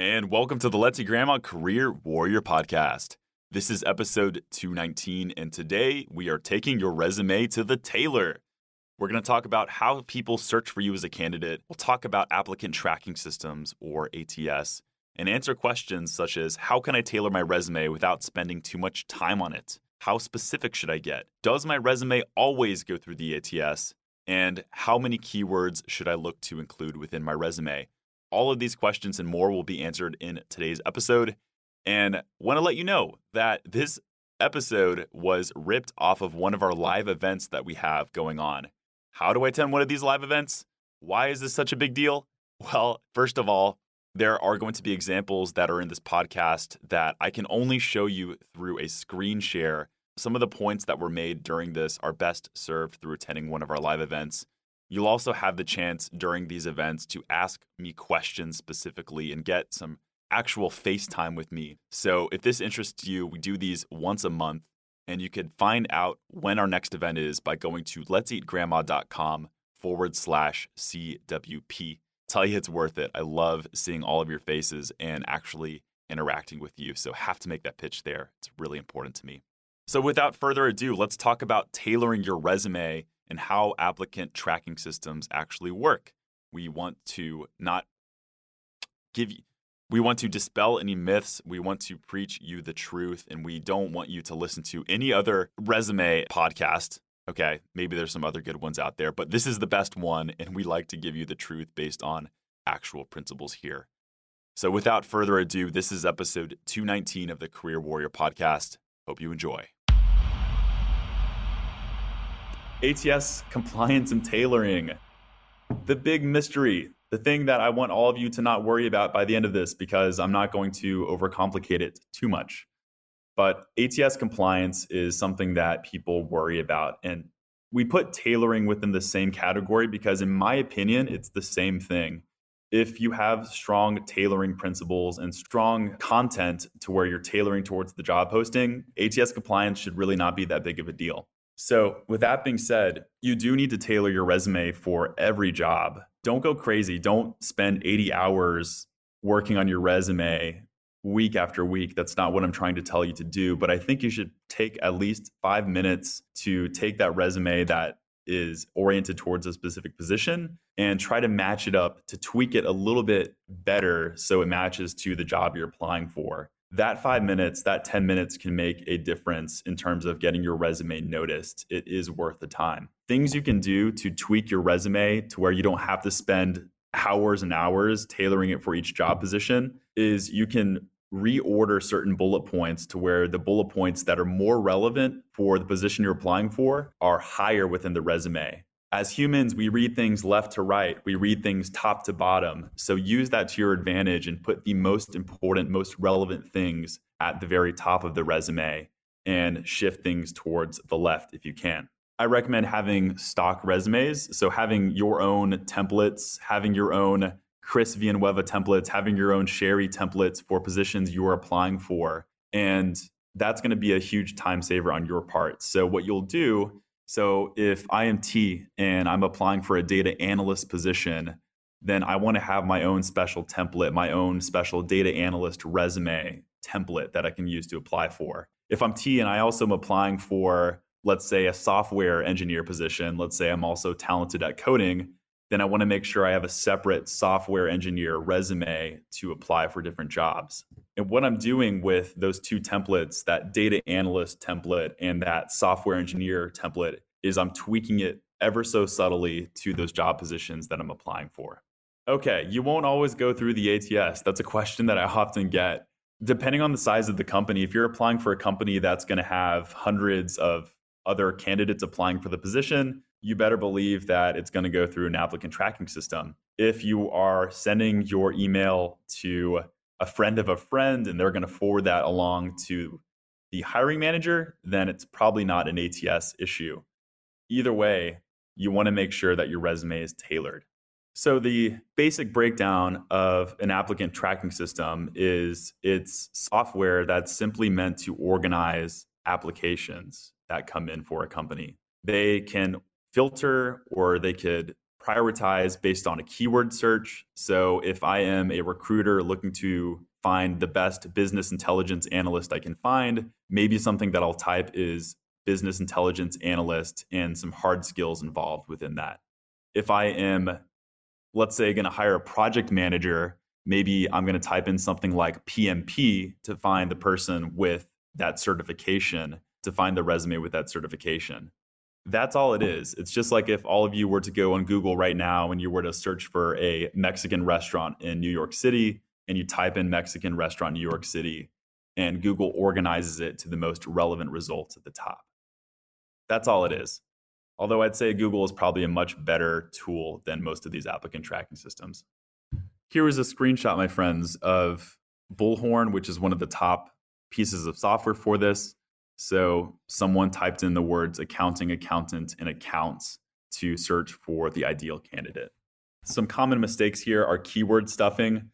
and welcome to the Let's Eat Grandma Career Warrior Podcast. This is episode 219, and today we are taking your resume to the tailor. We're going to talk about how people search for you as a candidate. We'll talk about applicant tracking systems, or ATS, and answer questions such as how can I tailor my resume without spending too much time on it? How specific should I get? Does my resume always go through the ATS? And how many keywords should I look to include within my resume? All of these questions and more will be answered in today's episode. And want to let you know that this episode was ripped off of one of our live events that we have going on. How do I attend one of these live events? Why is this such a big deal? Well, first of all, there are going to be examples that are in this podcast that I can only show you through a screen share. Some of the points that were made during this are best served through attending one of our live events. You'll also have the chance during these events to ask me questions specifically and get some actual FaceTime with me. So if this interests you, we do these once a month, and you can find out when our next event is by going to let'seatgrandma.com forward slash CWP. Tell you it's worth it. I love seeing all of your faces and actually interacting with you. So have to make that pitch there. It's really important to me. So without further ado, let's talk about tailoring your resume and how applicant tracking systems actually work. We want to not give you, we want to dispel any myths. We want to preach you the truth, and we don't want you to listen to any other resume podcast. Okay, maybe there's some other good ones out there, but this is the best one, and we like to give you the truth based on actual principles here. So, without further ado, this is episode 219 of the Career Warrior podcast. Hope you enjoy. ATS compliance and tailoring. The big mystery, the thing that I want all of you to not worry about by the end of this because I'm not going to overcomplicate it too much. But ATS compliance is something that people worry about. And we put tailoring within the same category because, in my opinion, it's the same thing. If you have strong tailoring principles and strong content to where you're tailoring towards the job posting, ATS compliance should really not be that big of a deal. So, with that being said, you do need to tailor your resume for every job. Don't go crazy. Don't spend 80 hours working on your resume week after week. That's not what I'm trying to tell you to do. But I think you should take at least five minutes to take that resume that is oriented towards a specific position and try to match it up to tweak it a little bit better so it matches to the job you're applying for that five minutes, that 10 minutes can make a difference in terms of getting your resume noticed. It is worth the time. Things you can do to tweak your resume to where you don't have to spend hours and hours tailoring it for each job position is you can reorder certain bullet points to where the bullet points that are more relevant for the position you're applying for are higher within the resume as humans, we read things left to right, we read things top to bottom. So use that to your advantage and put the most important, most relevant things at the very top of the resume and shift things towards the left if you can. I recommend having stock resumes. So having your own templates, having your own Chris Villanueva templates, having your own Sherry templates for positions you are applying for. And that's going to be a huge time saver on your part. So what you'll do so if I am T and I'm applying for a data analyst position, then I want to have my own special template, my own special data analyst resume template that I can use to apply for. If I'm T and I also am applying for, let's say, a software engineer position, let's say I'm also talented at coding, then I want to make sure I have a separate software engineer resume to apply for different jobs. And what I'm doing with those two templates, that data analyst template and that software engineer template, is I'm tweaking it ever so subtly to those job positions that I'm applying for. Okay, you won't always go through the ATS. That's a question that I often get. Depending on the size of the company, if you're applying for a company that's going to have hundreds of other candidates applying for the position, you better believe that it's going to go through an applicant tracking system. If you are sending your email to a friend of a friend and they're going to forward that along to the hiring manager, then it's probably not an ATS issue. Either way, you want to make sure that your resume is tailored. So, the basic breakdown of an applicant tracking system is it's software that's simply meant to organize applications that come in for a company. They can filter or they could prioritize based on a keyword search. So if I am a recruiter looking to find the best business intelligence analyst I can find, maybe something that I'll type is business intelligence analyst and some hard skills involved within that. If I am, let's say, going to hire a project manager, maybe I'm going to type in something like PMP to find the person with that certification, to find the resume with that certification. That's all it is. It's just like if all of you were to go on Google right now and you were to search for a Mexican restaurant in New York City and you type in Mexican restaurant New York City and Google organizes it to the most relevant results at the top. That's all it is. Although I'd say Google is probably a much better tool than most of these applicant tracking systems. Here is a screenshot, my friends, of Bullhorn, which is one of the top pieces of software for this. So someone typed in the words accounting, accountant, and accounts to search for the ideal candidate. Some common mistakes here are keyword stuffing.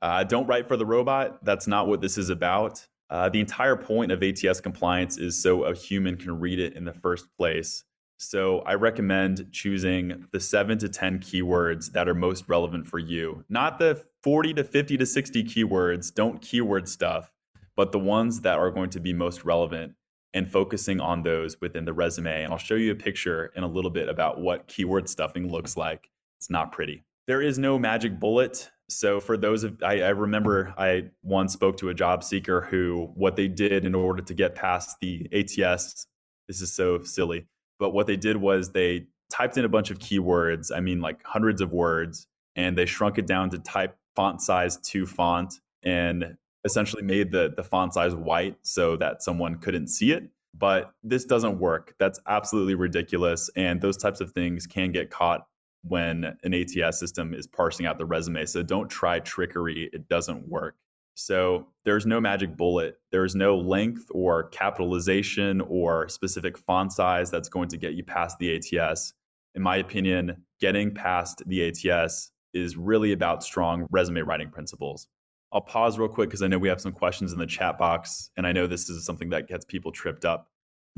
Uh, don't write for the robot. That's not what this is about. Uh, the entire point of ATS compliance is so a human can read it in the first place. So I recommend choosing the seven to 10 keywords that are most relevant for you, not the 40 to 50 to 60 keywords. Don't keyword stuff, but the ones that are going to be most relevant and focusing on those within the resume. And I'll show you a picture in a little bit about what keyword stuffing looks like. It's not pretty. There is no magic bullet. So for those of I, I remember I once spoke to a job seeker who what they did in order to get past the ATS, this is so silly, but what they did was they typed in a bunch of keywords, I mean like hundreds of words, and they shrunk it down to type font size to font and essentially made the, the font size white so that someone couldn't see it. But this doesn't work. That's absolutely ridiculous. And those types of things can get caught when an ATS system is parsing out the resume. So don't try trickery, it doesn't work. So there's no magic bullet. There's no length or capitalization or specific font size that's going to get you past the ATS. In my opinion, getting past the ATS is really about strong resume writing principles. I'll pause real quick because I know we have some questions in the chat box, and I know this is something that gets people tripped up.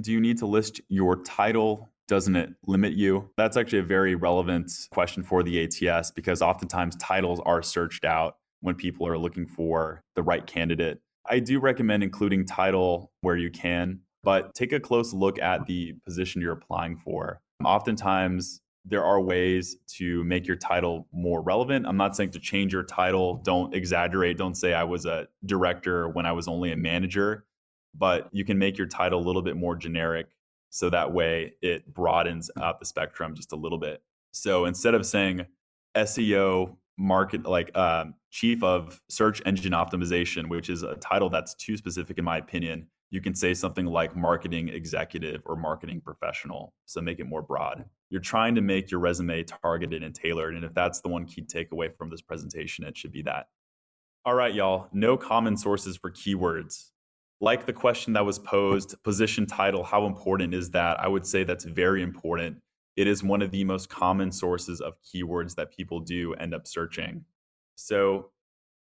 Do you need to list your title? Doesn't it limit you? That's actually a very relevant question for the ATS because oftentimes titles are searched out when people are looking for the right candidate. I do recommend including title where you can, but take a close look at the position you're applying for. Oftentimes, there are ways to make your title more relevant. I'm not saying to change your title. Don't exaggerate. Don't say I was a director when I was only a manager, but you can make your title a little bit more generic so that way it broadens out the spectrum just a little bit. So instead of saying SEO market like um, chief of search engine optimization, which is a title that's too specific in my opinion, you can say something like marketing executive or marketing professional. So make it more broad. You're trying to make your resume targeted and tailored. And if that's the one key takeaway from this presentation, it should be that. All right, y'all, no common sources for keywords. Like the question that was posed, position title, how important is that? I would say that's very important. It is one of the most common sources of keywords that people do end up searching. So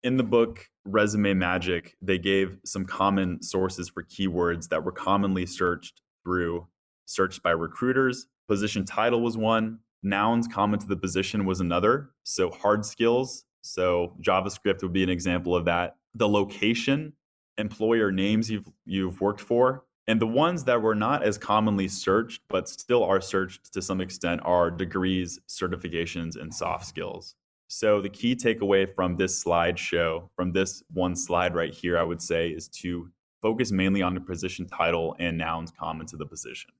in the book Resume Magic, they gave some common sources for keywords that were commonly searched through searched by recruiters. Position title was one, nouns common to the position was another. So hard skills, so JavaScript would be an example of that. The location, employer names you've you've worked for, and the ones that were not as commonly searched but still are searched to some extent are degrees, certifications, and soft skills. So the key takeaway from this slideshow, from this one slide right here, I would say is to focus mainly on the position title and nouns common to the position.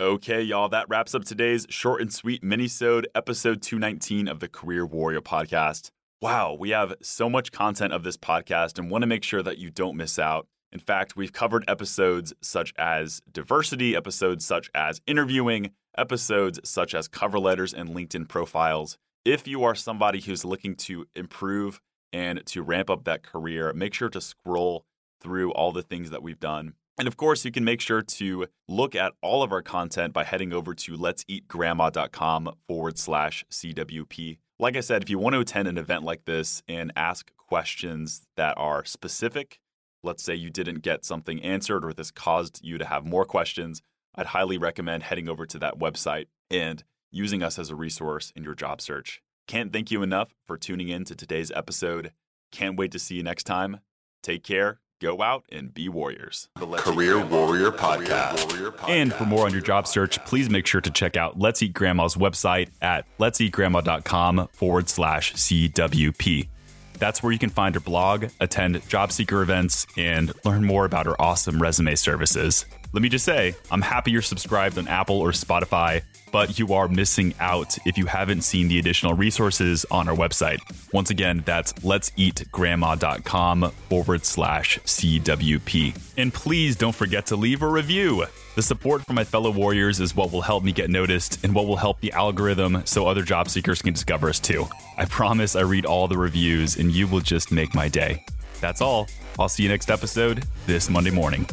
Okay, y'all, that wraps up today's short and sweet mini-sode, episode 219 of the Career Warrior podcast. Wow, we have so much content of this podcast and want to make sure that you don't miss out. In fact, we've covered episodes such as diversity, episodes such as interviewing, episodes such as cover letters and LinkedIn profiles if you are somebody who's looking to improve and to ramp up that career, make sure to scroll through all the things that we've done. And of course, you can make sure to look at all of our content by heading over to let'seatgrandma.com forward slash CWP. Like I said, if you want to attend an event like this and ask questions that are specific, let's say you didn't get something answered or this caused you to have more questions, I'd highly recommend heading over to that website and using us as a resource in your job search. Can't thank you enough for tuning in to today's episode. Can't wait to see you next time. Take care, go out, and be warriors. Career Warrior Podcast. And for more on your job search, please make sure to check out Let's Eat Grandma's website at let'seatgrandma.com forward slash CWP. That's where you can find her blog, attend job seeker events, and learn more about her awesome resume services. Let me just say, I'm happy you're subscribed on Apple or Spotify, but you are missing out if you haven't seen the additional resources on our website. Once again, that's let'seatgrandma.com forward slash CWP. And please don't forget to leave a review. The support from my fellow warriors is what will help me get noticed and what will help the algorithm so other job seekers can discover us too. I promise I read all the reviews and you will just make my day. That's all. I'll see you next episode this Monday morning.